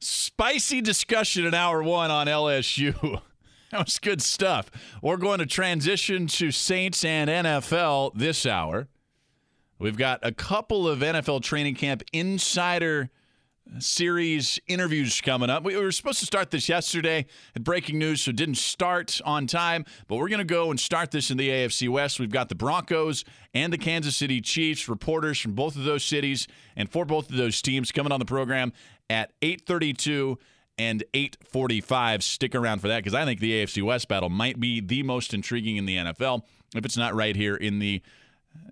spicy discussion in hour one on LSU. that was good stuff. We're going to transition to Saints and NFL this hour. We've got a couple of NFL training camp insider series interviews coming up. We were supposed to start this yesterday at breaking news, so didn't start on time. But we're going to go and start this in the AFC West. We've got the Broncos and the Kansas City Chiefs reporters from both of those cities and for both of those teams coming on the program at 8:32 and 8:45. Stick around for that because I think the AFC West battle might be the most intriguing in the NFL if it's not right here in the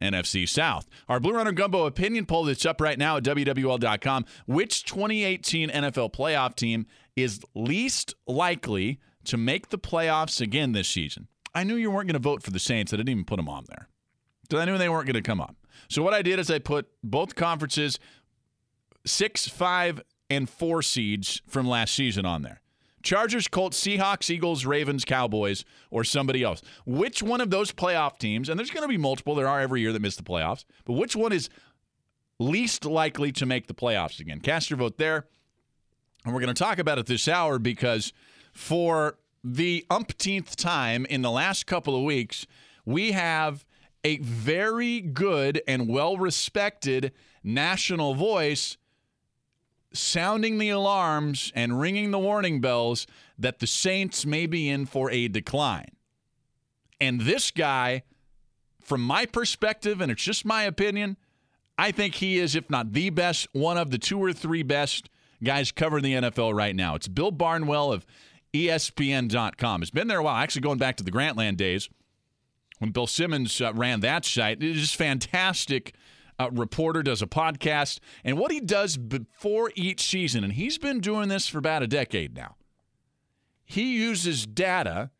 NFC South. Our Blue Runner Gumbo opinion poll that's up right now at WWL.com. Which 2018 NFL playoff team is least likely to make the playoffs again this season? I knew you weren't going to vote for the Saints. I didn't even put them on there. Because I knew they weren't going to come up. So what I did is I put both conferences six, five, and four seeds from last season on there. Chargers, Colts, Seahawks, Eagles, Ravens, Cowboys, or somebody else. Which one of those playoff teams, and there's going to be multiple, there are every year that miss the playoffs, but which one is least likely to make the playoffs again? Cast your vote there. And we're going to talk about it this hour because for the umpteenth time in the last couple of weeks, we have a very good and well respected national voice sounding the alarms and ringing the warning bells that the Saints may be in for a decline. And this guy, from my perspective, and it's just my opinion, I think he is, if not the best, one of the two or three best guys covering the NFL right now. It's Bill Barnwell of ESPN.com. It's been there a while, actually going back to the Grantland days when Bill Simmons uh, ran that site. It is fantastic uh, reporter, does a podcast, and what he does before each season, and he's been doing this for about a decade now. He uses data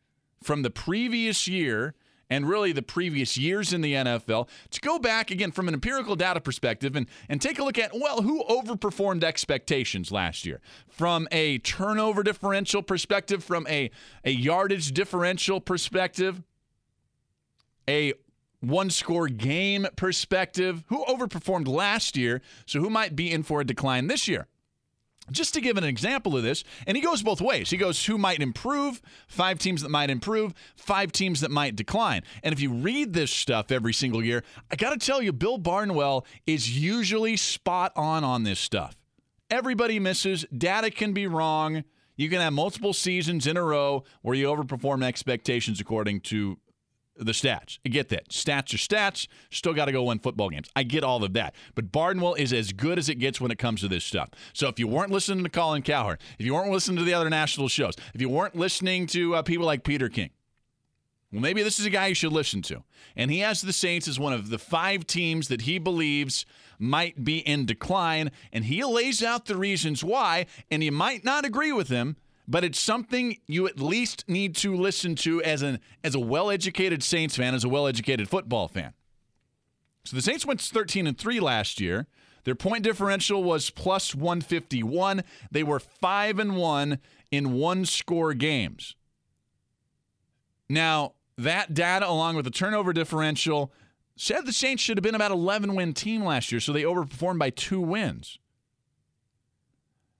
from the previous year and really the previous years in the NFL to go back again from an empirical data perspective and, and take a look at, well, who overperformed expectations last year from a turnover differential perspective, from a, a yardage differential perspective, a one score game perspective, who overperformed last year, so who might be in for a decline this year. Just to give an example of this, and he goes both ways. He goes who might improve, five teams that might improve, five teams that might decline. And if you read this stuff every single year, I got to tell you, Bill Barnwell is usually spot on on this stuff. Everybody misses, data can be wrong. You can have multiple seasons in a row where you overperform expectations according to the stats. I get that. Stats are stats. Still got to go win football games. I get all of that. But Barnwell is as good as it gets when it comes to this stuff. So if you weren't listening to Colin Cowherd, if you weren't listening to the other national shows, if you weren't listening to uh, people like Peter King, well, maybe this is a guy you should listen to. And he has the Saints as one of the five teams that he believes might be in decline. And he lays out the reasons why. And you might not agree with him, but it's something you at least need to listen to as an as a well-educated Saints fan, as a well-educated football fan. So the Saints went 13 and 3 last year. Their point differential was plus 151. They were 5 and 1 in one score games. Now, that data along with the turnover differential said the Saints should have been about 11 win team last year, so they overperformed by 2 wins.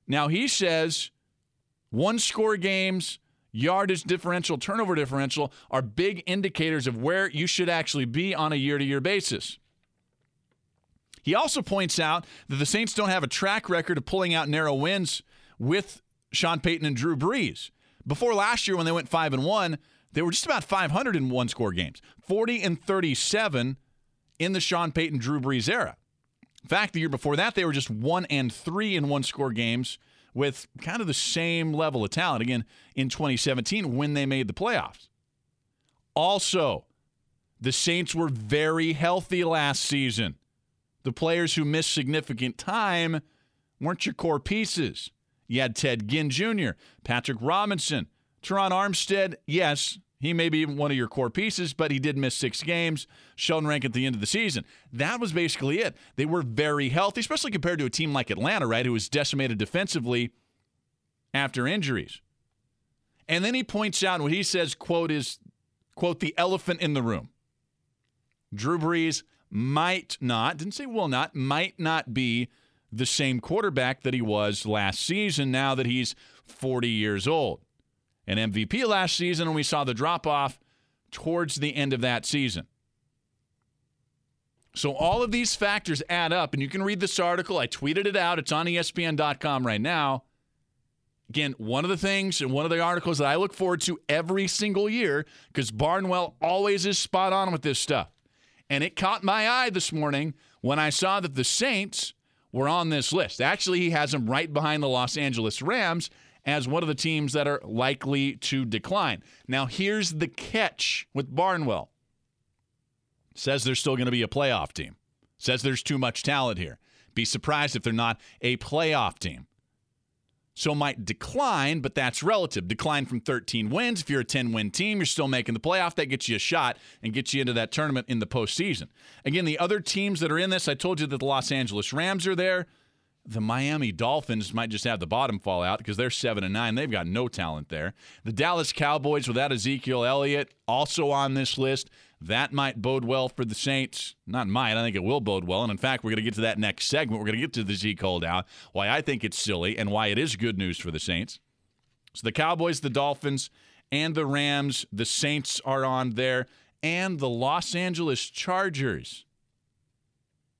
Now, he says one score games, yardage differential, turnover differential are big indicators of where you should actually be on a year to year basis. He also points out that the Saints don't have a track record of pulling out narrow wins with Sean Payton and Drew Brees. Before last year, when they went 5 and 1, they were just about 500 in one score games, 40 and 37 in the Sean Payton Drew Brees era. In fact, the year before that, they were just 1 and 3 in one score games with kind of the same level of talent again in 2017 when they made the playoffs. Also, the Saints were very healthy last season. The players who missed significant time weren't your core pieces. You had Ted Ginn Jr., Patrick Robinson, Terron Armstead. Yes, he may be one of your core pieces, but he did miss six games. Sheldon Rank at the end of the season. That was basically it. They were very healthy, especially compared to a team like Atlanta, right, who was decimated defensively after injuries. And then he points out what he says, quote, is, quote, the elephant in the room. Drew Brees might not, didn't say will not, might not be the same quarterback that he was last season now that he's 40 years old an MVP last season, and we saw the drop off towards the end of that season. So all of these factors add up, and you can read this article. I tweeted it out. It's on ESPN.com right now. Again, one of the things and one of the articles that I look forward to every single year, because Barnwell always is spot on with this stuff. And it caught my eye this morning when I saw that the Saints were on this list. Actually, he has them right behind the Los Angeles Rams as one of the teams that are likely to decline. Now, here's the catch with Barnwell. Says they're still going to be a playoff team. Says there's too much talent here. Be surprised if they're not a playoff team. So might decline, but that's relative. Decline from 13 wins. If you're a 10 win team, you're still making the playoff. That gets you a shot and gets you into that tournament in the postseason. Again, the other teams that are in this, I told you that the Los Angeles Rams are there the Miami Dolphins might just have the bottom fall out because they're seven and nine. They've got no talent there. The Dallas Cowboys without Ezekiel Elliott also on this list. That might bode well for the Saints. Not might. I think it will bode well. And in fact, we're going to get to that next segment. We're going to get to the Zeke holdout, why I think it's silly, and why it is good news for the Saints. So the Cowboys, the Dolphins, and the Rams, the Saints are on there, and the Los Angeles Chargers.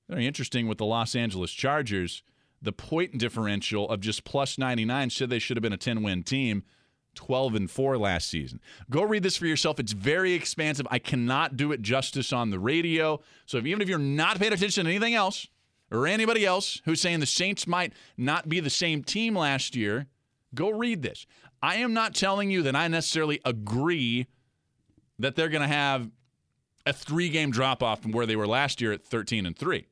Very interesting with the Los Angeles Chargers the point differential of just plus 99 said they should have been a 10 win team. 12 and 4 last season. Go read this for yourself. It's very expansive. I cannot do it justice on the radio. So if, even if you're not paying attention to anything else or anybody else who's saying the Saints might not be the same team last year, go read this. I am not telling you that I necessarily agree that they're going to have a three game drop off from where they were last year at 13 and 3.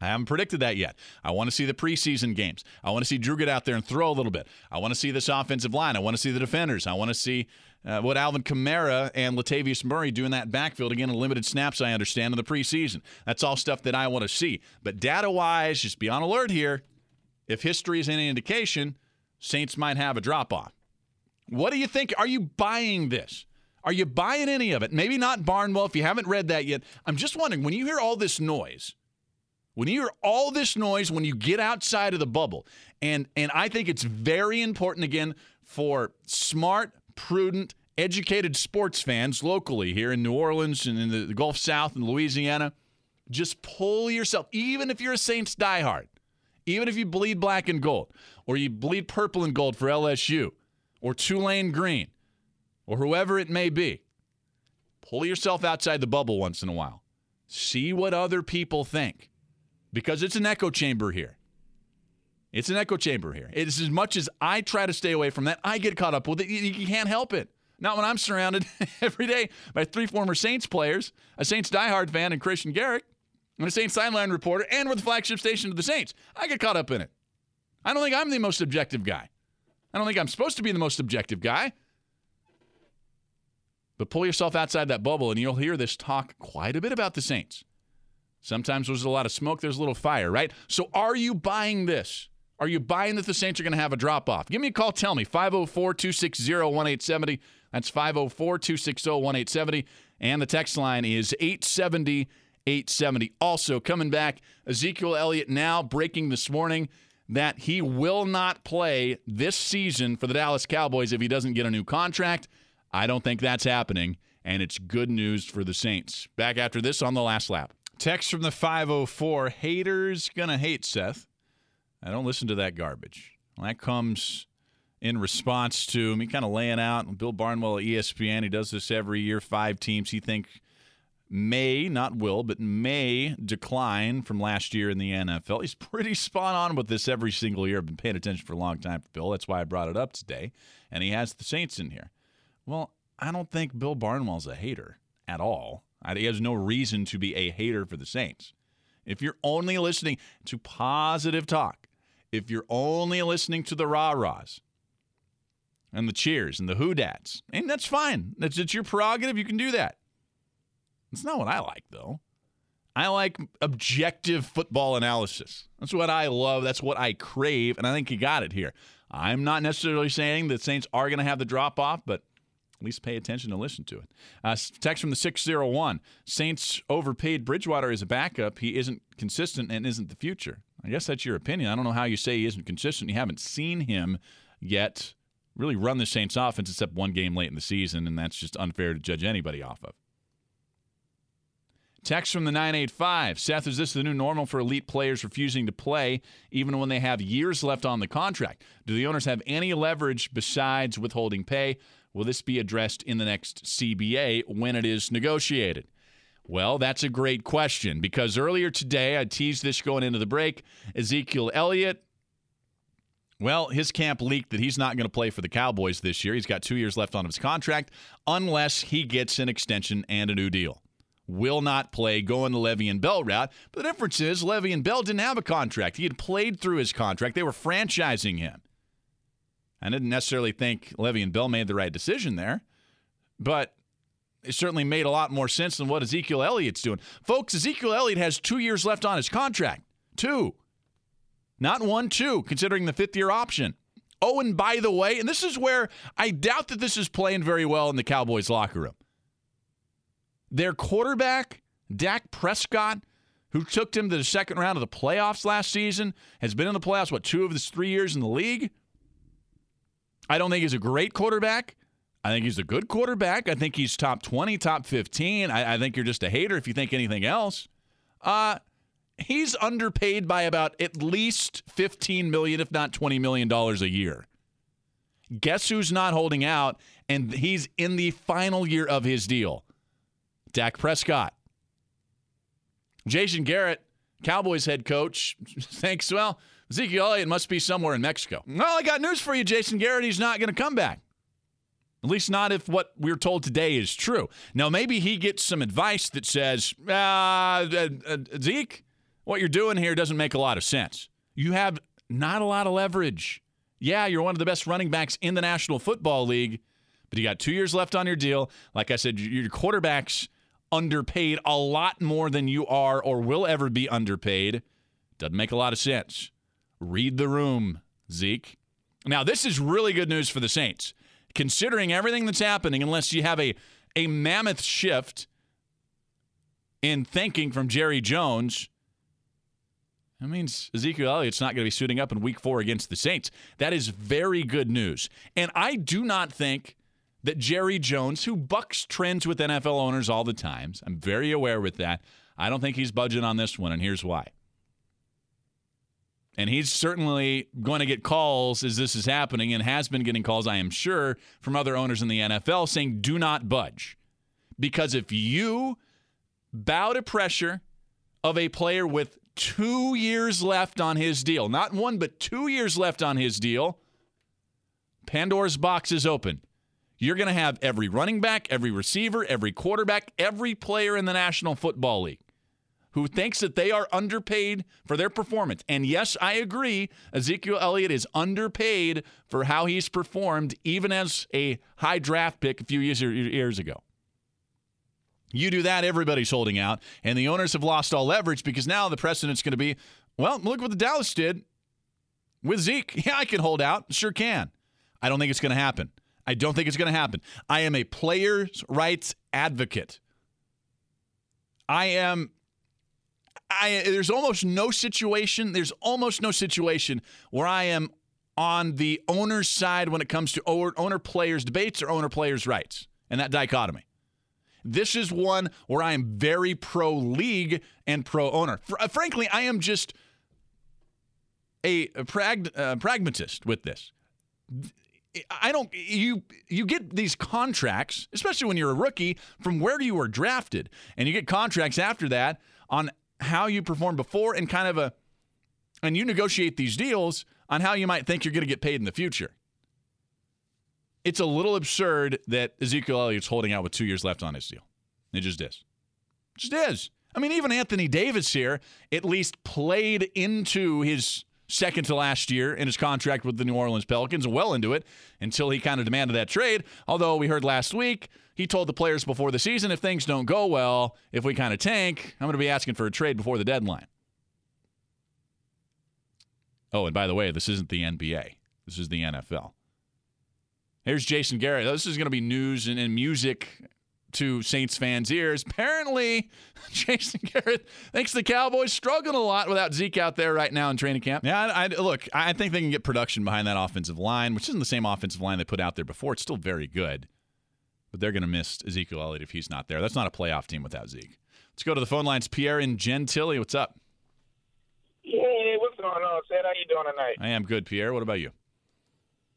I haven't predicted that yet. I want to see the preseason games. I want to see Drew get out there and throw a little bit. I want to see this offensive line. I want to see the defenders. I want to see uh, what Alvin Kamara and Latavius Murray do in that backfield. Again, in limited snaps, I understand, in the preseason. That's all stuff that I want to see. But data wise, just be on alert here. If history is any indication, Saints might have a drop off. What do you think? Are you buying this? Are you buying any of it? Maybe not Barnwell if you haven't read that yet. I'm just wondering when you hear all this noise when you hear all this noise, when you get outside of the bubble, and and I think it's very important again for smart, prudent, educated sports fans locally here in New Orleans and in the Gulf South and Louisiana, just pull yourself, even if you're a Saints diehard, even if you bleed black and gold, or you bleed purple and gold for LSU, or Tulane Green, or whoever it may be, pull yourself outside the bubble once in a while. See what other people think because it's an echo chamber here. It's an echo chamber here. It's as much as I try to stay away from that, I get caught up with it. You can't help it. Not when I'm surrounded every day by three former Saints players, a Saints diehard fan, and Kristian Garic, and a Saints sideline reporter, and with the flagship station of the Saints. I get caught up in it. I don't think I'm the most objective guy. I don't think I'm supposed to be the most objective guy. But pull yourself outside that bubble, and you'll hear this talk quite a bit about the Saints. Sometimes there's a lot of smoke, there's a little fire, right? So are you buying this? Are you buying that the Saints are going to have a drop off? Give me a call. Tell me. 504 260 1870. That's 504 260 1870. And the text line is 870 870. Also, coming back, Ezekiel Elliott now breaking this morning that he will not play this season for the Dallas Cowboys if he doesn't get a new contract. I don't think that's happening, and it's good news for the Saints. Back after this on the last lap. Text from the 504 haters gonna hate Seth. I don't listen to that garbage. that comes in response to me kind of laying out Bill Barnwell at ESPN. He does this every year. Five teams he thinks may, not will, but may decline from last year in the NFL. He's pretty spot on with this every single year. I've been paying attention for a long time for Bill. That's why I brought it up today. And he has the Saints in here. Well, I don't think Bill Barnwell's a hater at all. He has no reason to be a hater for the Saints. If you're only listening to positive talk, if you're only listening to the rah rahs and the cheers and the who dats, and that's fine. That's it's your prerogative. You can do that. It's not what I like, though. I like objective football analysis. That's what I love. That's what I crave, and I think you got it here. I'm not necessarily saying the Saints are going to have the drop off, but at least pay attention and listen to it. Uh, text from the 601 Saints overpaid Bridgewater as a backup. He isn't consistent and isn't the future. I guess that's your opinion. I don't know how you say he isn't consistent. You haven't seen him yet really run the Saints offense except one game late in the season, and that's just unfair to judge anybody off of. Text from the 985 Seth, is this the new normal for elite players refusing to play even when they have years left on the contract? Do the owners have any leverage besides withholding pay? Will this be addressed in the next CBA when it is negotiated? Well, that's a great question because earlier today, I teased this going into the break. Ezekiel Elliott, well, his camp leaked that he's not going to play for the Cowboys this year. He's got two years left on his contract unless he gets an extension and a new deal will not play, going the Le'Veon Bell route. But the difference is Le'Veon Bell didn't have a contract. He had played through his contract. They were franchising him. I didn't necessarily think Le'Veon Bell made the right decision there, but it certainly made a lot more sense than what Ezekiel Elliott's doing. Folks, Ezekiel Elliott has two years left on his contract. Two. Not one, two, considering the fifth year option. Oh, and by the way, and this is where I doubt that this is playing very well in the Cowboys locker room. Their quarterback, Dak Prescott, who took them to the second round of the playoffs last season, has been in the playoffs, what, two of his three years in the league? I don't think he's a great quarterback. I think he's a good quarterback. I think he's top 20, top 15. I, I think you're just a hater if you think anything else. Uh, he's underpaid by about at least 15 million, if not 20 million dollars a year. Guess who's not holding out? And he's in the final year of his deal. Dak Prescott. Jason Garrett, Cowboys head coach, thinks, well, Ezekiel Elliott must be somewhere in Mexico. Well, I got news for you, Jason Garrett. He's not going to come back. At least not if what we're told today is true. Now, maybe he gets some advice that says, uh, uh, uh, Zeke, what you're doing here doesn't make a lot of sense. You have not a lot of leverage. Yeah, you're one of the best running backs in the National Football League, but you got two years left on your deal. Like I said, your quarterbacks underpaid a lot more than you are or will ever be underpaid. Doesn't make a lot of sense. Read the room, Zeke. Now, this is really good news for the Saints. Considering everything that's happening, unless you have a, a mammoth shift in thinking from Jerry Jones, that means Ezekiel Elliott's not going to be suiting up in week four against the Saints. That is very good news. And I do not think that Jerry Jones, who bucks trends with NFL owners all the time, I'm very aware with that. I don't think he's budging on this one, and here's why. And he's certainly going to get calls as this is happening and has been getting calls, I am sure, from other owners in the NFL saying, do not budge. Because if you bow to pressure of a player with two years left on his deal, not one, but two years left on his deal, Pandora's box is open. You're going to have every running back, every receiver, every quarterback, every player in the National Football League who thinks that they are underpaid for their performance. And yes, I agree, Ezekiel Elliott is underpaid for how he's performed, even as a high draft pick a few years, years ago. You do that, everybody's holding out, and the owners have lost all leverage because now the precedent's going to be, well, look what the Dallas did with Zeke. Yeah, I can hold out, sure can. I don't think it's going to happen. I don't think it's going to happen. I am a players' rights advocate. I am. I there's almost no situation. There's almost no situation where I am on the owner's side when it comes to owner players debates or owner players rights and that dichotomy. This is one where I am very pro league and pro owner. Uh, frankly, I am just a, a prag, uh, pragmatist with this. I don't you you get these contracts, especially when you're a rookie, from where you were drafted, and you get contracts after that on how you performed before and kind of a and you negotiate these deals on how you might think you're going to get paid in the future. It's a little absurd that Ezekiel Elliott's holding out with two years left on his deal. It just is. It just is. I mean, even Anthony Davis here at least played into his second to last year in his contract with the New Orleans Pelicans, well into it until he kind of demanded that trade. Although we heard last week he told the players before the season if things don't go well, if we kind of tank, I'm going to be asking for a trade before the deadline. Oh, and by the way, this isn't the NBA. This is the NFL. Here's Jason Garrett. This is going to be news and, music to Saints fans' ears. Apparently, Jason Garrett thinks the Cowboys struggling a lot without Zeke out there right now in training camp. Yeah, I, I, look, I think they can get production behind that offensive line, which isn't the same offensive line they put out there before. It's still very good, but they're going to miss Ezekiel Elliott if he's not there. That's not a playoff team without Zeke. Let's go to the phone lines. Pierre and Gentilly, what's up? Hey, what's going on, Seth? How you doing tonight? I am good, Pierre. What about you?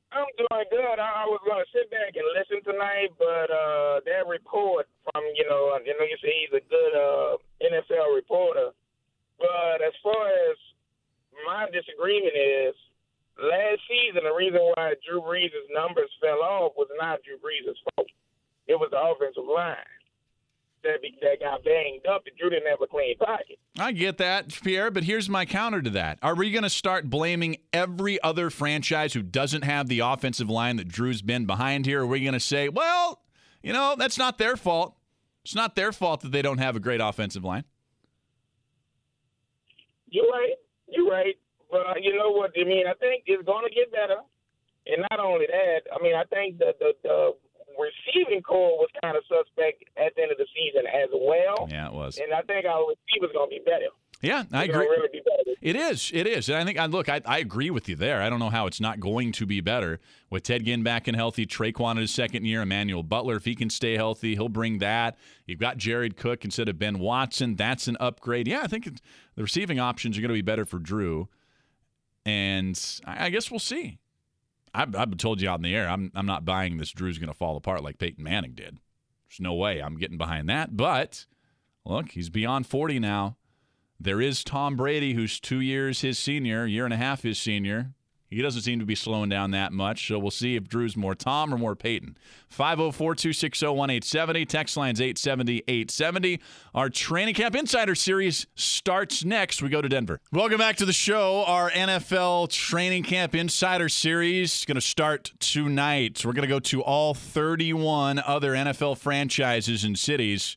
I'm doing good. I, I was going to sit back and listen tonight, but uh, that report from you know, you know, you say he's a good uh, NFL reporter, but as far as my disagreement is, last season the reason why Drew Brees' numbers fell off was not Drew Brees' fault. It was the offensive line that that got banged up and Drew didn't have a clean pocket. I get that, Pierre, but here's my counter to that. Are we going to start blaming every other franchise who doesn't have the offensive line that Drew's been behind here? Are we going to say, well, you know, that's not their fault? It's not their fault that they don't have a great offensive line. You're right. You're right. But uh, you know what I mean? I think it's going to get better. And not only that, I mean, I think that the, the receiving core was kind of suspect at the end of the season as well. Yeah, it was. And I think our receivers going to be better. Yeah, I agree. Really be it is. It is. And I think, I look, I, I agree with you there. I don't know how it's not going to be better with Ted Ginn back and healthy, Tre'Quan in his second year, Emmanuel Butler, if he can stay healthy, he'll bring that. You've got Jared Cook instead of Ben Watson. That's an upgrade. Yeah, I think the receiving options are going to be better for Drew. And I guess we'll see. I've, I've told you out in the air, I'm, I'm not buying this Drew's going to fall apart like Peyton Manning did. There's no way I'm getting behind that. But look, he's beyond 40 now. There is Tom Brady, who's two years his senior, year and a half his senior. He doesn't seem to be slowing down that much, so we'll see if Drew's more Tom or more Peyton. 504 260 1870. Text lines 870 870. Our training camp insider series starts next. We go to Denver. Welcome back to the show. Our NFL training camp insider series is going to start tonight. We're going to go to all 31 other NFL franchises and cities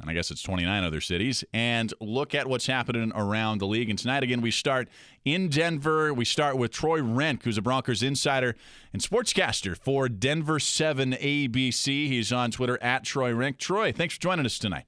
and I guess it's 29 other cities, and look at what's happening around the league. And tonight, again, we start in Denver. We start with Troy Renck, who's a Broncos insider and sportscaster for Denver 7 ABC. He's on Twitter at Troy Renck. Troy, thanks for joining us tonight.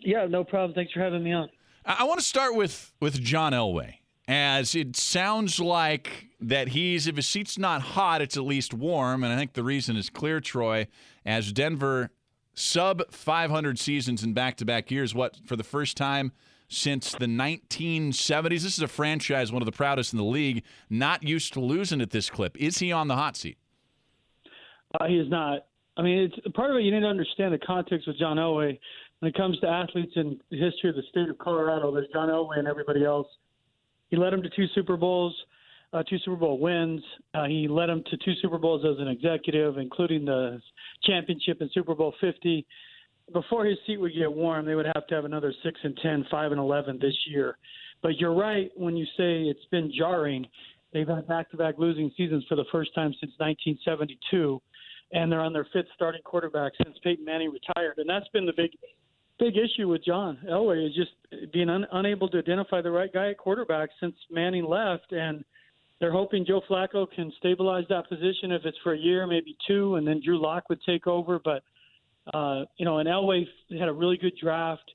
Yeah, no problem. Thanks for having me on. I, I want to start with, with John Elway, as it sounds like that he's, if his seat's not hot, it's at least warm. And I think the reason is clear, Troy, as Denver sub 500 seasons in back to back years. What, for the first time since the 1970s? This is a franchise, one of the proudest in the league, not used to losing at this clip. Is he on the hot seat? Uh, he is not. I mean, it's part of it. You need to understand the context with John Elway when it comes to athletes in the history of the state of Colorado. There's John Elway and everybody else. He led them to two Super Bowls uh, two Super Bowl wins. Uh, he led them to two Super Bowls as an executive, including the championship in Super Bowl 50. Before his seat would get warm, they would have to have another six and 10, 5 and 11 this year. But you're right when you say it's been jarring. They've had back-to-back losing seasons for the first time since 1972, and they're on their fifth starting quarterback since Peyton Manning retired. And that's been the big big issue with John Elway is just being un- unable to identify the right guy at quarterback since Manning left, and they're hoping Joe Flacco can stabilize that position if it's for a year, maybe two, and then Drew Lock would take over. But uh, you know, and Elway had a really good draft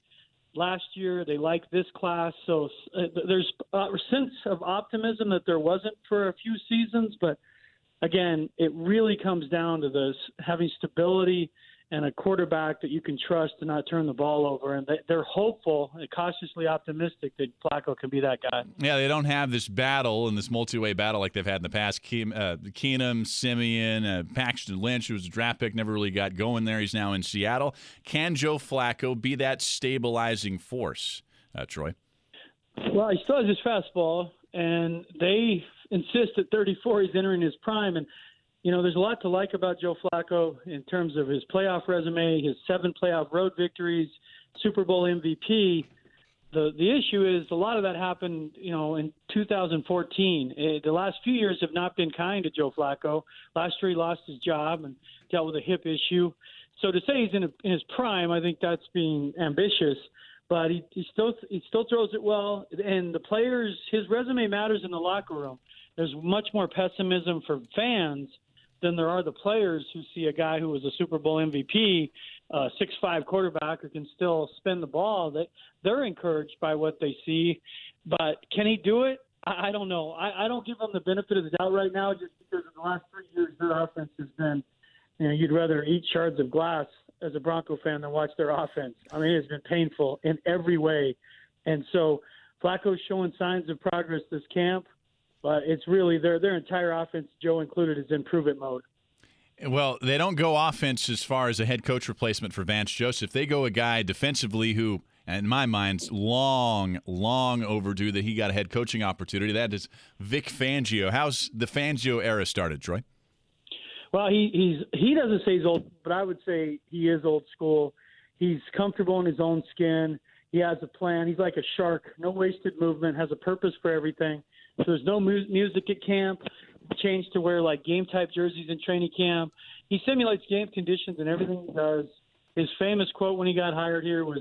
last year. They like this class, so uh, there's a sense of optimism that there wasn't for a few seasons. But again, it really comes down to this having stability and a quarterback that you can trust to not turn the ball over. And they, are hopeful, and cautiously optimistic that Flacco can be that guy. Yeah, they don't have this battle and this multi-way battle like they've had in the past. Uh, Keenum, Siemian, uh, Paxton Lynch, who was a draft pick, never really got going there. He's now in Seattle. Can Joe Flacco be that stabilizing force, uh, Troy? Well, he still has his fastball, and they insist at 34 he's entering his prime. And you know, there's a lot to like about Joe Flacco in terms of his playoff resume, his seven playoff road victories, Super Bowl MVP. the the issue is a lot of that happened, you know, in 2014. It, eh, the last few years have not been kind to Joe Flacco. Last year he lost his job and dealt with a hip issue. So to say he's in, a, in his prime, I think that's being ambitious. But he, he still he still throws it well, and the players his resume matters in the locker room. There's much more pessimism for fans than there are the players who see a guy who was a Super Bowl MVP uh, six five quarterback who can still spin the ball. That they're encouraged by what they see, but can he do it? I, I don't know. I, I don't give them the benefit of the doubt right now, just because in the last three years their offense has been. You know, you'd rather eat shards of glass as a Bronco fan than watch their offense. I mean, it's been painful in every way, and so Flacco's showing signs of progress this camp, but it's really their their entire offense, Joe included, is in prove it mode. Well, they don't go offense as far as a head coach replacement for Vance Joseph. They go a guy defensively who, in my mind, long, long overdue that he got a head coaching opportunity. That is Vic Fangio. How's the Fangio era started, Troy? Well, he he's he doesn't say he's old, but I would say he is old school. He's comfortable in his own skin. He has a plan. He's like a shark, no wasted movement, has a purpose for everything. There's no mu- music at camp changed to wear like game type jerseys in training camp. He simulates game conditions and everything he does. His famous quote when he got hired here was,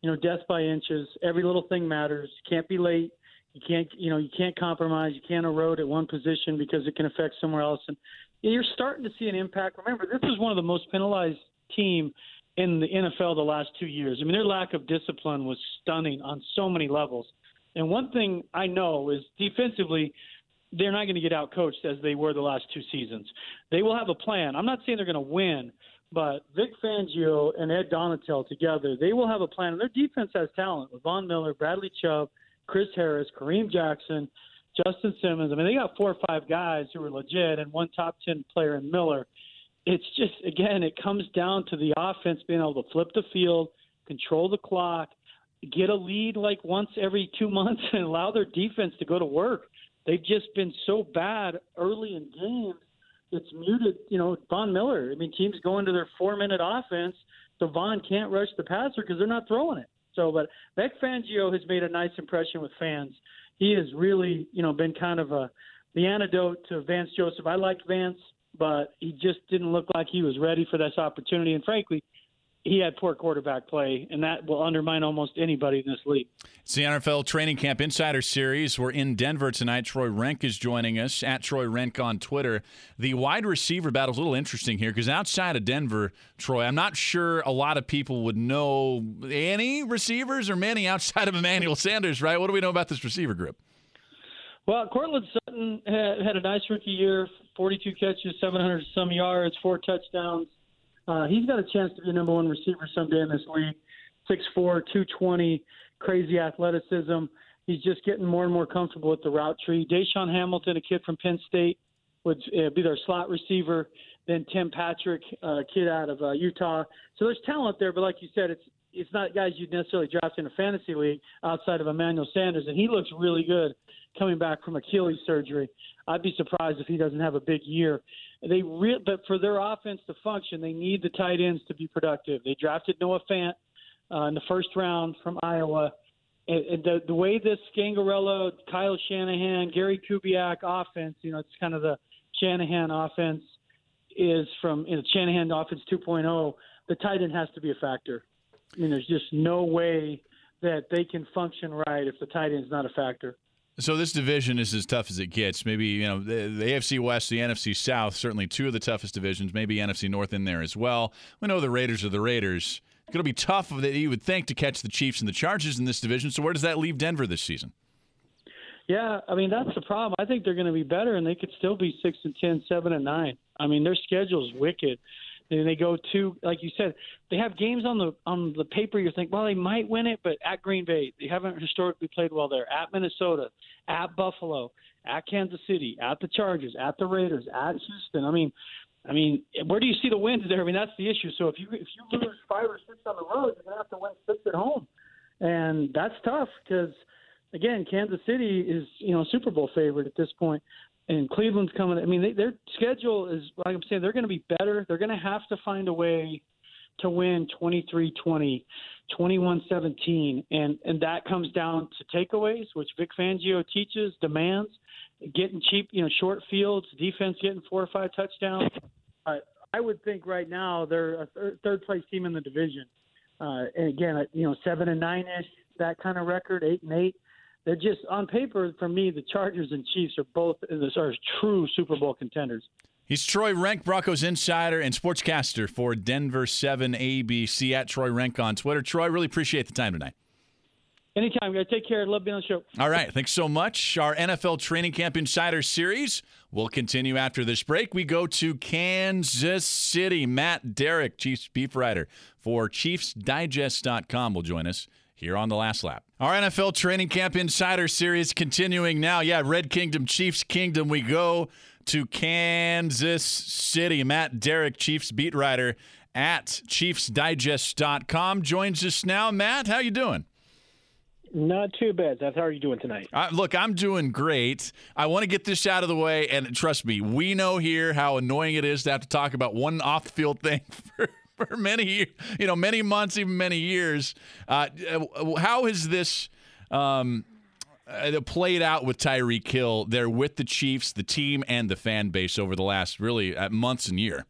you know, death by inches. Every little thing matters. You can't be late. You can't, you know, you can't compromise. You can't erode at one position because it can affect somewhere else. And you're starting to see an impact. Remember, this is one of the most penalized team in the NFL the last two years. I mean, their lack of discipline was stunning on so many levels. And one thing I know is defensively, they're not going to get out coached as they were the last two seasons. They will have a plan. I'm not saying they're going to win, but Vic Fangio and Ed Donatell together, they will have a plan. And their defense has talent with Von Miller, Bradley Chubb, Chris Harris, Kareem Jackson, Justin Simmons. I mean, they got four or five guys who are legit and one top 10 player in Miller. It's just, again, it comes down to the offense being able to flip the field, control the clock, get a lead like once every two months, and allow their defense to go to work. They've just been so bad early in games. It's muted, you know, Von Miller. I mean, teams go into their four minute offense, so Von can't rush the passer because they're not throwing it. So, but Vic Fangio has made a nice impression with fans. He has really, you know, been kind of a the antidote to Vance Joseph. I liked Vance, but he just didn't look like he was ready for this opportunity. And frankly, he had poor quarterback play, and that will undermine almost anybody in this league. It's the NFL Training Camp Insider Series. We're in Denver tonight. Troy Renck is joining us at Troy Renck on Twitter. The wide receiver battle is a little interesting here because outside of Denver, Troy, I'm not sure a lot of people would know any receivers or many outside of Emmanuel Sanders, right? What do we know about this receiver group? Well, Courtland Sutton had, had a nice rookie year 42 catches, 700 some yards, four touchdowns. Uh, he's got a chance to be a number one receiver someday in this league. 6'4", 220, crazy athleticism. He's just getting more and more comfortable with the route tree. DaeSean Hamilton, a kid from Penn State, would uh, be their slot receiver. Then Tim Patrick, a uh, kid out of uh, Utah. So there's talent there, but like you said, it's it's not guys you'd necessarily draft in a fantasy league outside of Emmanuel Sanders, and he looks really good coming back from Achilles surgery. I'd be surprised if he doesn't have a big year. They re- but for their offense to function, they need the tight ends to be productive. They drafted Noah Fant uh, in the first round from Iowa. And, and the the way this Scangarello, Kyle Shanahan, Gary Kubiak offense, you know, it's kind of the Shanahan offense is from you know, Shanahan offense 2.0. The tight end has to be a factor. I mean, there's just no way that they can function right if the tight end's not a factor. So this division is as tough as it gets. Maybe you know the, the, AFC West, the NFC South, certainly two of the toughest divisions. Maybe NFC North in there as well. We know the Raiders are the Raiders. It's going to be tough that you would think to catch the Chiefs and the Chargers in this division. So where does that leave Denver this season? Yeah, I mean that's the problem. I think they're going to be better, and they could still be six and ten, seven and nine. I mean their schedule is wicked. And they go to, like you said, they have games on the on the paper. You think, well, they might win it, but at Green Bay, they haven't historically played well there. At Minnesota, at Buffalo, at Kansas City, at the Chargers, at the Raiders, at Houston. I mean, I mean, where do you see the wins there? I mean, that's the issue. So if you if you lose five or six on the road, you're gonna have to win six at home, and that's tough because again, Kansas City is you know Super Bowl favorite at this point and Cleveland's coming. I mean, they, their schedule is like I'm saying they're going to be better. They're going to have to find a way to win 23-20, 21-17, and and that comes down to takeaways, which Vic Fangio teaches, demands, getting cheap, you know, short fields, defense getting four or five touchdowns. Uh, I would think right now they're a third, place team in the division, uh, and again, you know, seven and nine ish, that kind of record, eight and eight. They're just on paper for me. The Chargers and Chiefs are both are true Super Bowl contenders. He's Troy Renck, Broncos insider and sportscaster for Denver 7 ABC at Troy Renck on Twitter. Troy, really appreciate the time tonight. Anytime, guys. Take care. Love being on the show. All right. Thanks so much. Our NFL Training Camp Insider Series will continue after this break. We go to Kansas City. Matt Derrick, Chiefs beef writer for ChiefsDigest.com, will join us here on the last lap. Our NFL Training Camp Insider Series continuing now. Yeah, Red Kingdom, Chiefs Kingdom. We go to Kansas City. Matt Derrick, Chiefs beat writer at ChiefsDigest.com, joins us now. Matt, how you doing? Not too bad. Seth. How are you doing tonight? Uh, look, I'm doing great. I want to get this out of the way, and trust me, we know here how annoying it is to have to talk about one off-field thing for, for many, you know, many months, even many years. Uh, how has this um, uh, played out with Tyreek Hill there with the Chiefs, the team, and the fan base over the last really uh, months and year?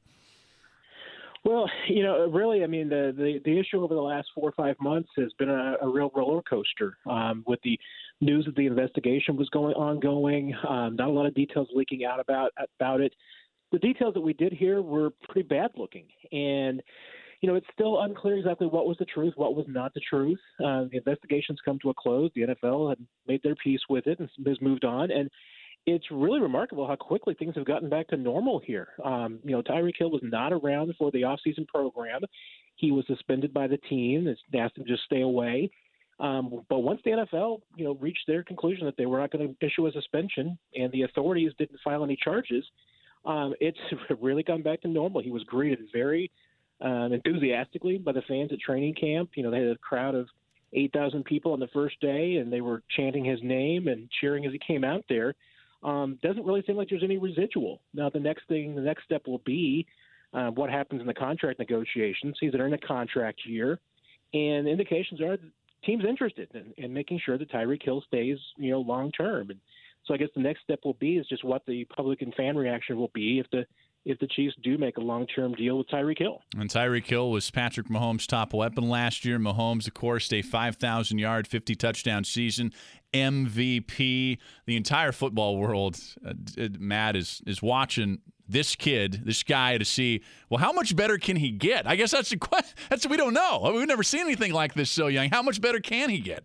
Well, you know, really, I mean, the, the, the issue over the last four or five months has been a, a real roller coaster um, with the news that the investigation was going ongoing. Um, not a lot of details leaking out about about it. The details that we did hear were pretty bad looking, and you know, it's still unclear exactly what was the truth, what was not the truth. Uh, the investigation's come to a close. The NFL had made their peace with it and has moved on, and it's really remarkable how quickly things have gotten back to normal here. Um, you know, Tyreek Hill was not around for the offseason program. He was suspended by the team. They asked him to just stay away. Um, but once the NFL, you know, reached their conclusion that they were not going to issue a suspension and the authorities didn't file any charges, um, it's really gone back to normal. He was greeted very um, enthusiastically by the fans at training camp. You know, they had a crowd of 8,000 people on the first day, and they were chanting his name and cheering as he came out there um, doesn't really seem like there's any residual. Now, the next thing, the next step will be uh, what happens in the contract negotiations. He's in a contract year, and indications are the team's interested in, in making sure that Tyreek Hill stays, you know, long term. And so I guess the next step will be is just what the public and fan reaction will be if the if the Chiefs do make a long term deal with Tyreek Hill. And Tyreek Hill was Patrick Mahomes' top weapon last year. Mahomes, of course, a 5,000 yard, 50 touchdown season. MVP. The entire football world, uh, Matt, is, is watching this kid, this guy, to see, well, how much better can he get? I guess that's the question. That's, we don't know. We've never seen anything like this so young. How much better can he get?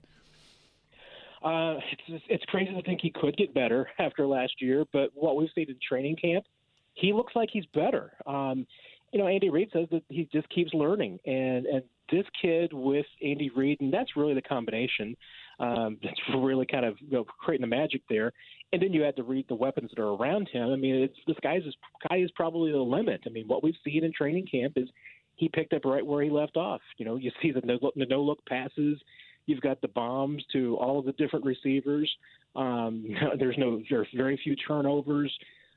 Uh, it's it's crazy to think he could get better after last year, but what we've seen in training camp, he looks like he's better. Um, you know, Andy Reid says that he just keeps learning, and and this kid with Andy Reid, and that's really the combination um, that's really kind of you know, creating the magic there. And then you had to read the weapons that are around him. I mean, it's this guy's this guy is probably the limit. I mean, what we've seen in training camp is he picked up right where he left off. You know, you see the no the no look passes. You've got the bombs to all of the different receivers. Um, there's no there's very few turnovers.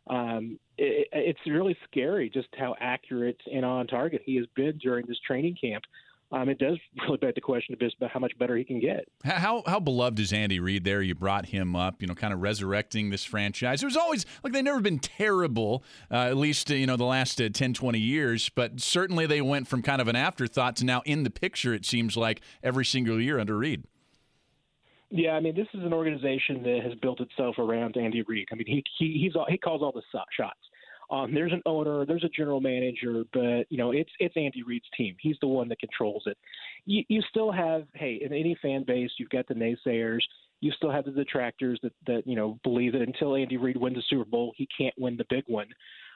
Um, it, it's really scary just how accurate and on target he has been during this training camp. Um, it does really beg the question of about how much better he can get. How how beloved is Andy Reid there? You brought him up, you know, kind of resurrecting this franchise. It was always like they've never been terrible, uh, at least, you know, the last uh, 10, 20 years, but certainly they went from kind of an afterthought to now in the picture, it seems like, every single year under Reid. Yeah, I mean, this is an organization that has built itself around Andy Reid. I mean, he he he's all, he calls all the shots. Um, there's an owner, there's a general manager, but you know, it's it's Andy Reid's team. He's the one that controls it. You, you still have, hey, in any fan base, you've got the naysayers. You still have the detractors that that you know believe that until Andy Reid wins the Super Bowl, he can't win the big one.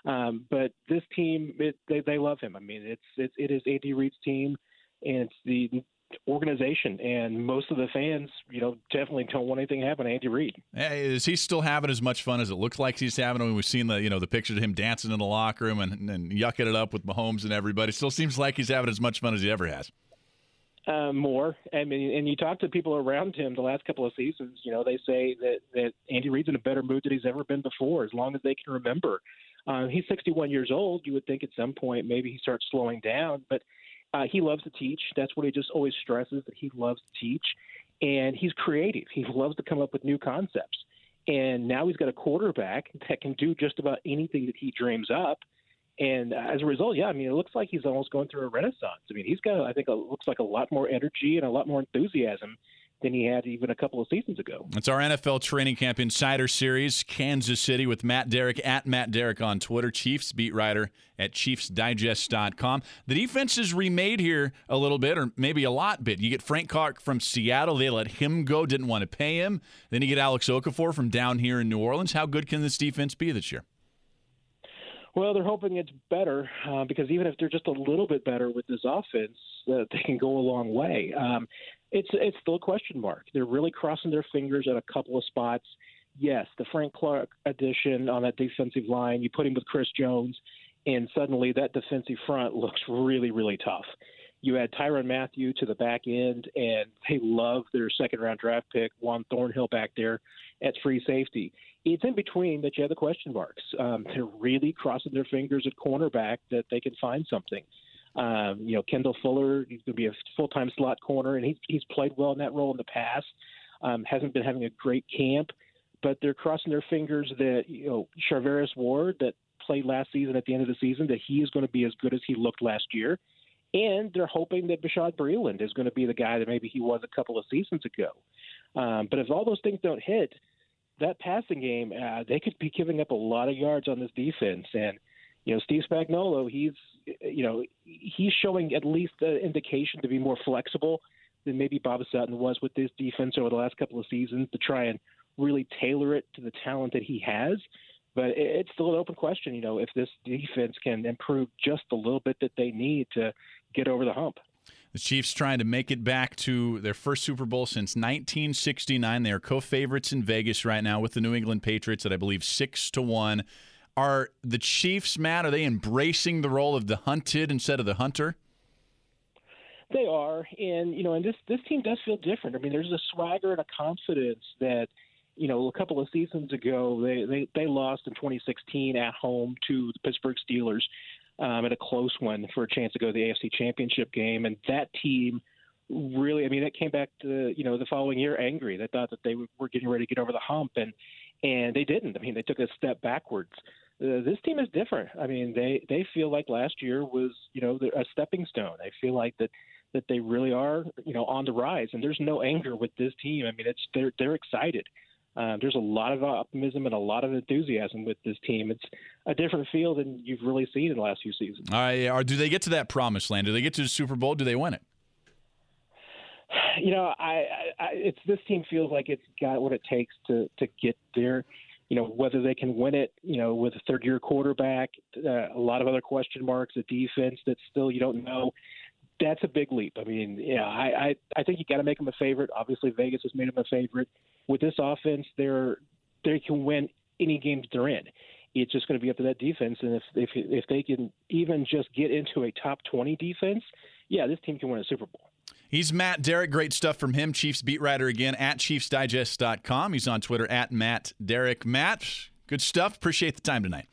Um, but this team, it, they they love him. I mean, it's it's it is Andy Reid's team, and it's the organization, and most of the fans, you know, definitely don't want anything to happen to Andy Reid. Is he still having as much fun as it looks like he's having? When we've seen the, you know, the pictures of him dancing in the locker room and, and yucking it up with Mahomes and everybody, still seems like he's having as much fun as he ever has. Uh, more. I mean, and you talk to people around him the last couple of seasons. You know, they say that that Andy Reid's in a better mood than he's ever been before, as long as they can remember. Uh, he's 61 years old. You would think at some point maybe he starts slowing down, but Uh, he loves to teach. That's what he just always stresses that he loves to teach, and he's creative. He loves to come up with new concepts. And now he's got a quarterback that can do just about anything that he dreams up. And as a result, yeah, I mean, it looks like he's almost going through a renaissance. I mean, he's got, I think, it looks like a lot more energy and a lot more enthusiasm than he had even a couple of seasons ago. It's our NFL Training Camp Insider Series, Kansas City with Matt Derrick at Matt Derrick on Twitter, Chiefs beat writer at ChiefsDigest.com. The defense is remade here a little bit, or maybe a lot bit. You get Frank Clark from Seattle. They let him go, didn't want to pay him. Then you get Alex Okafor from down here in New Orleans. How good can this defense be this year? Well, they're hoping it's better uh, because even if they're just a little bit better with this offense, uh, they can go a long way. Um, it's it's still a question mark. They're really crossing their fingers at a couple of spots. Yes, the Frank Clark addition on that defensive line, you put him with Chris Jones, and suddenly that defensive front looks really, really tough. You add Tyrann Mathieu to the back end, and they love their second round draft pick, Juan Thornhill, back there at free safety. It's in between that you have the question marks. Um, they're really crossing their fingers at cornerback that they can find something. Um, you know, Kendall Fuller, he's going to be a full time slot corner, and he's, he's played well in that role in the past. Um, hasn't been having a great camp, but they're crossing their fingers that, you know, Charvarius Ward, that played last season at the end of the season, that he is going to be as good as he looked last year. And they're hoping that Bashaud Breeland is going to be the guy that maybe he was a couple of seasons ago. Um, but if all those things don't hit, that passing game, uh, they could be giving up a lot of yards on this defense. And you know, Steve Spagnuolo, he's you know he's showing at least an indication to be more flexible than maybe Bob Sutton was with this defense over the last couple of seasons to try and really tailor it to the talent that he has. But it's still an open question, you know, if this defense can improve just a little bit that they need to get over the hump. The Chiefs trying to make it back to their first Super Bowl since 1969. They are co-favorites in Vegas right now with the New England Patriots at I believe six to one. Are the Chiefs, Matt, are they embracing the role of the hunted instead of the hunter? They are, and you know, and this this team does feel different. I mean, there's a swagger and a confidence that, you know, a couple of seasons ago they they, they lost in 2016 at home to the Pittsburgh Steelers um, at a close one for a chance to go to the AFC Championship game, and that team really, I mean, it came back to you know the following year angry. They thought that they were getting ready to get over the hump, and and they didn't. I mean, they took a step backwards uh, this team is different. I mean, they they feel like last year was you know a stepping stone. They feel like that that they really are you know on the rise, and there's no anger with this team. I mean, it's they're they're excited. Uh, there's a lot of optimism and a lot of enthusiasm with this team. It's a different feel than you've really seen in the last few seasons. All right, or do they get to that promised land? Do they get to the Super Bowl? Do they win it? You know, I, I it's this team feels like it's got what it takes to to get there you know whether they can win it you know with a third year quarterback uh, a lot of other question marks a defense that still you don't know. That's a big leap. I mean yeah i i, I think you got to make them a favorite. Obviously vegas has made them a favorite. With this offense they're they can win any games they're in. It's just going to be up to that defense and if if if they can even just get into a top 20 defense yeah this team can win a super bowl He's Matt Derrick. Great stuff from him. Chiefs beat writer again at ChiefsDigest.com. He's on Twitter at Matt Derrick. Matt, good stuff. Appreciate the time tonight.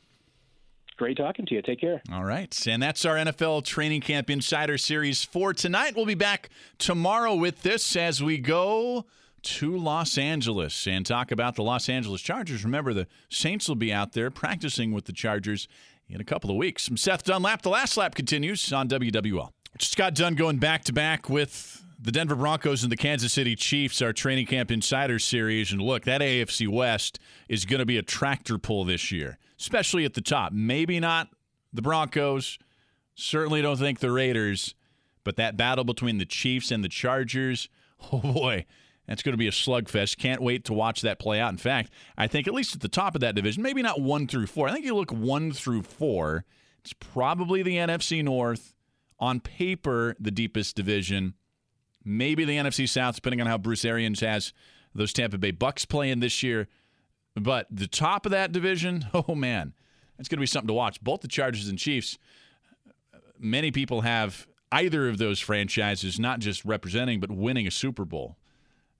Great talking to you. Take care. All right. And that's our NFL Training Camp Insider Series for tonight. We'll be back tomorrow with this as we go to Los Angeles and talk about the Los Angeles Chargers. Remember, the Saints will be out there practicing with the Chargers in a couple of weeks. I'm Seth Dunlap. The last lap continues on WWL. Just got done going back to back with the Denver Broncos and the Kansas City Chiefs, our training camp insider series. And look, that AFC West is going to be a tractor pull this year, especially at the top. Maybe not the Broncos, certainly don't think the Raiders, but that battle between the Chiefs and the Chargers, oh boy, that's going to be a slugfest. Can't wait to watch that play out. In fact, I think at least at the top of that division, maybe not one through four. I think you look one through four, it's probably the NFC North on paper the deepest division. Maybe the NFC South, depending on how Bruce Arians has those Tampa Bay Bucks playing this year. But the top of that division, oh man, that's going to be something to watch. Both the Chargers and Chiefs, many people have either of those franchises not just representing, but winning a Super Bowl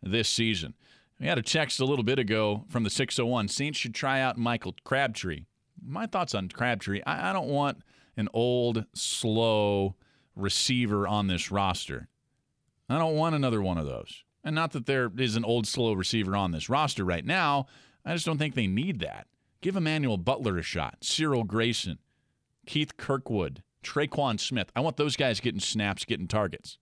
this season. We had a text a little bit ago from the 601 Saints should try out Michael Crabtree. My thoughts on Crabtree I, I don't want an old, slow, receiver on this roster. I don't want another one of those. And not that there is an old, slow receiver on this roster right now. I just don't think they need that. Give Emmanuel Butler a shot, Cyril Grayson, Keith Kirkwood, Tre'Quan Smith. I want those guys getting snaps, getting targets.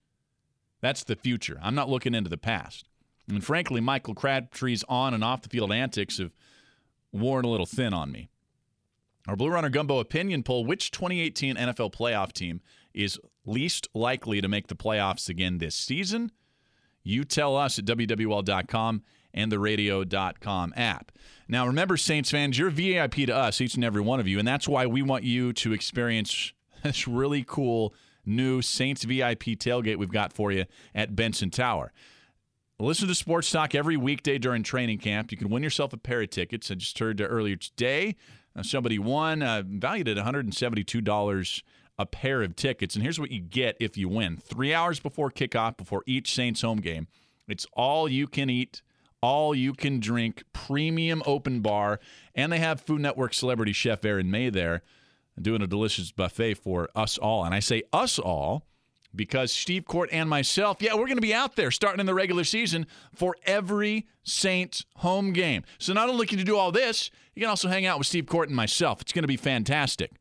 That's the future. I'm not looking into the past. And frankly, Michael Crabtree's on and off the field antics have worn a little thin on me. Our Blue Runner Gumbo opinion poll which 2018 NFL playoff team is least likely to make the playoffs again this season? You tell us at WWL.com and the radio.com app. Now, remember, Saints fans, you're VIP to us, each and every one of you, and that's why we want you to experience this really cool new Saints VIP tailgate we've got for you at Benson Tower. Listen to Sports Talk every weekday during training camp. You can win yourself a pair of tickets. I just heard earlier today uh, somebody won, uh, valued at $172 a pair of tickets. And here's what you get if you win three hours before kickoff, before each Saints home game. It's all you can eat, all you can drink, premium open bar. And they have Food Network celebrity chef Aaron May there doing a delicious buffet for us all. And I say us all because Steve Court and myself, yeah, we're going to be out there starting in the regular season for every Saints home game. So not only can you do all this, you can also hang out with Steve Court and myself. It's going to be fantastic.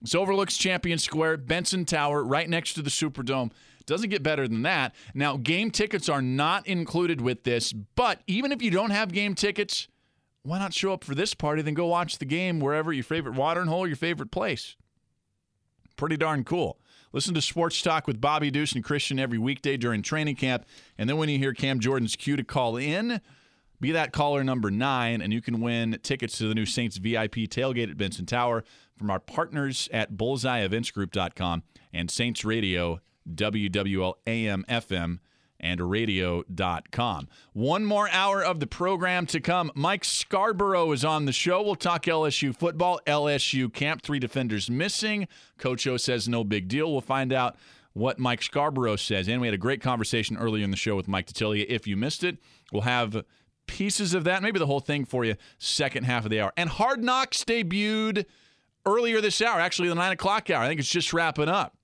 This overlooks Champion Square, Benson Tower, right next to the Superdome. Doesn't get better than that. Now, game tickets are not included with this, but even if you don't have game tickets, why not show up for this party, then go watch the game wherever your favorite watering hole, your favorite place? Pretty darn cool. Listen to Sports Talk with Bobby Deuce and Christian every weekday during training camp. And then when you hear Cam Jordan's cue to call in, be that caller number nine, and you can win tickets to the new Saints VIP tailgate at Benson Tower from our partners at bullseyeeventsgroup.com and Saints Radio, WWL AM FM and radio.com. One more hour of the program to come. Mike Scarborough is on the show. We'll talk LSU football, LSU camp, three defenders missing. Coach O says no big deal. We'll find out what Mike Scarborough says. And we had a great conversation earlier in the show with Mike Detillier. If you missed it, we'll have pieces of that, maybe the whole thing for you, second half of the hour. And Hard Knocks debuted earlier this hour, actually the 9 o'clock hour. I think it's just wrapping up.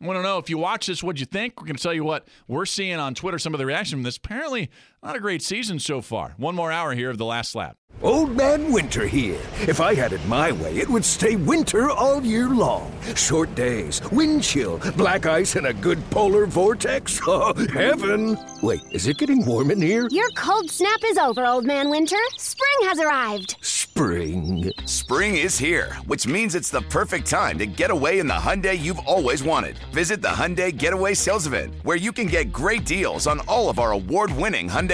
I want to know if you watch this, what'd you think? We're going to tell you what we're seeing on Twitter, some of the reaction from this. Apparently, not a great season so far. One more hour here of the last lap. Old Man Winter here. If I had it my way, it would stay winter all year long. Short days, wind chill, black ice, and a good polar vortex. Oh, heaven! Wait, is it getting warm in here? Your cold snap is over, Old Man Winter. Spring has arrived. Spring. Spring is here, which means it's the perfect time to get away in the Hyundai you've always wanted. Visit the Hyundai Getaway Sales Event, where you can get great deals on all of our award-winning Hyundai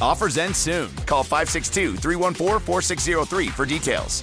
Offers end soon. Call 562 314 4603 for details.